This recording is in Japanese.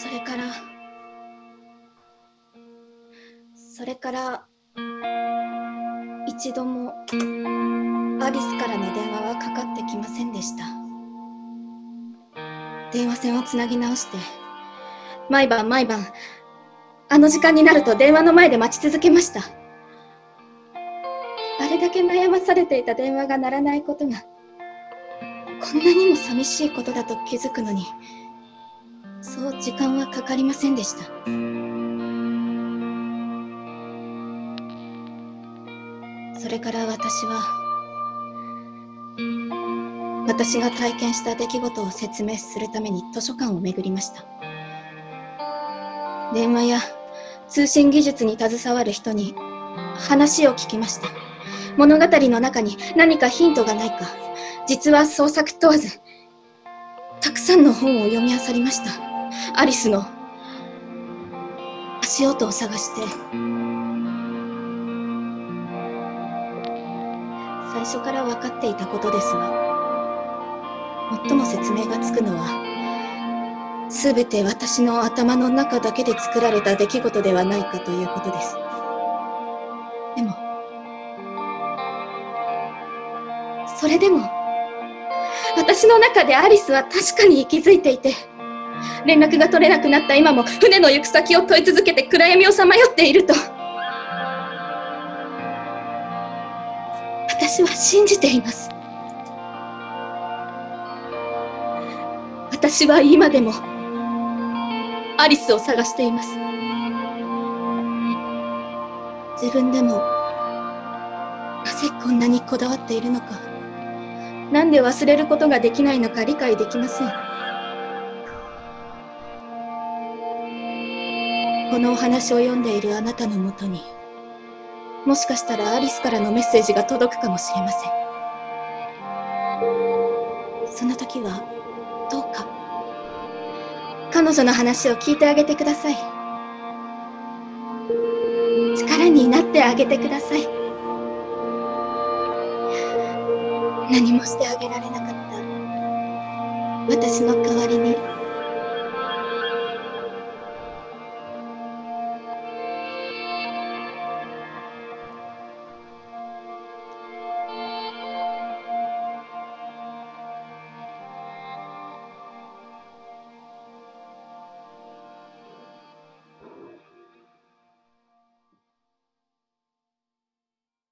それからそれから一度もアリスからの電話はかかってきませんでした。電話線をつなぎ直して毎晩毎晩あの時間になると電話の前で待ち続けました。あれだけ悩まされていた電話が鳴らないことがこんなにも寂しいことだと気づくのにそう時間はかかりませんでした。それから私は私が体験した出来事を説明するために図書館を巡りました。電話や通信技術に携わる人に話を聞きました。物語の中に何かヒントがないか。実は創作問わずたくさんの本を読み漁りました。アリスの足音を探して。最初から分かっていたことですが最も説明がつくのは全て私の頭の中だけで作られた出来事ではないかということです。でもそれでも私の中でアリスは確かに息づいていて連絡が取れなくなった今も船の行く先を問い続けて暗闇をさまよっていると。私は信じています。私は今でもアリスを探しています。自分でもなぜこんなにこだわっているのか。なんで忘れることができないのか理解できません。このお話を読んでいるあなたのもとにもしかしたらアリスからのメッセージが届くかもしれません。その時はどうか。彼女の話を聞いてあげてください。力になってあげてください。何もしてあげられなかった。私の代わりに。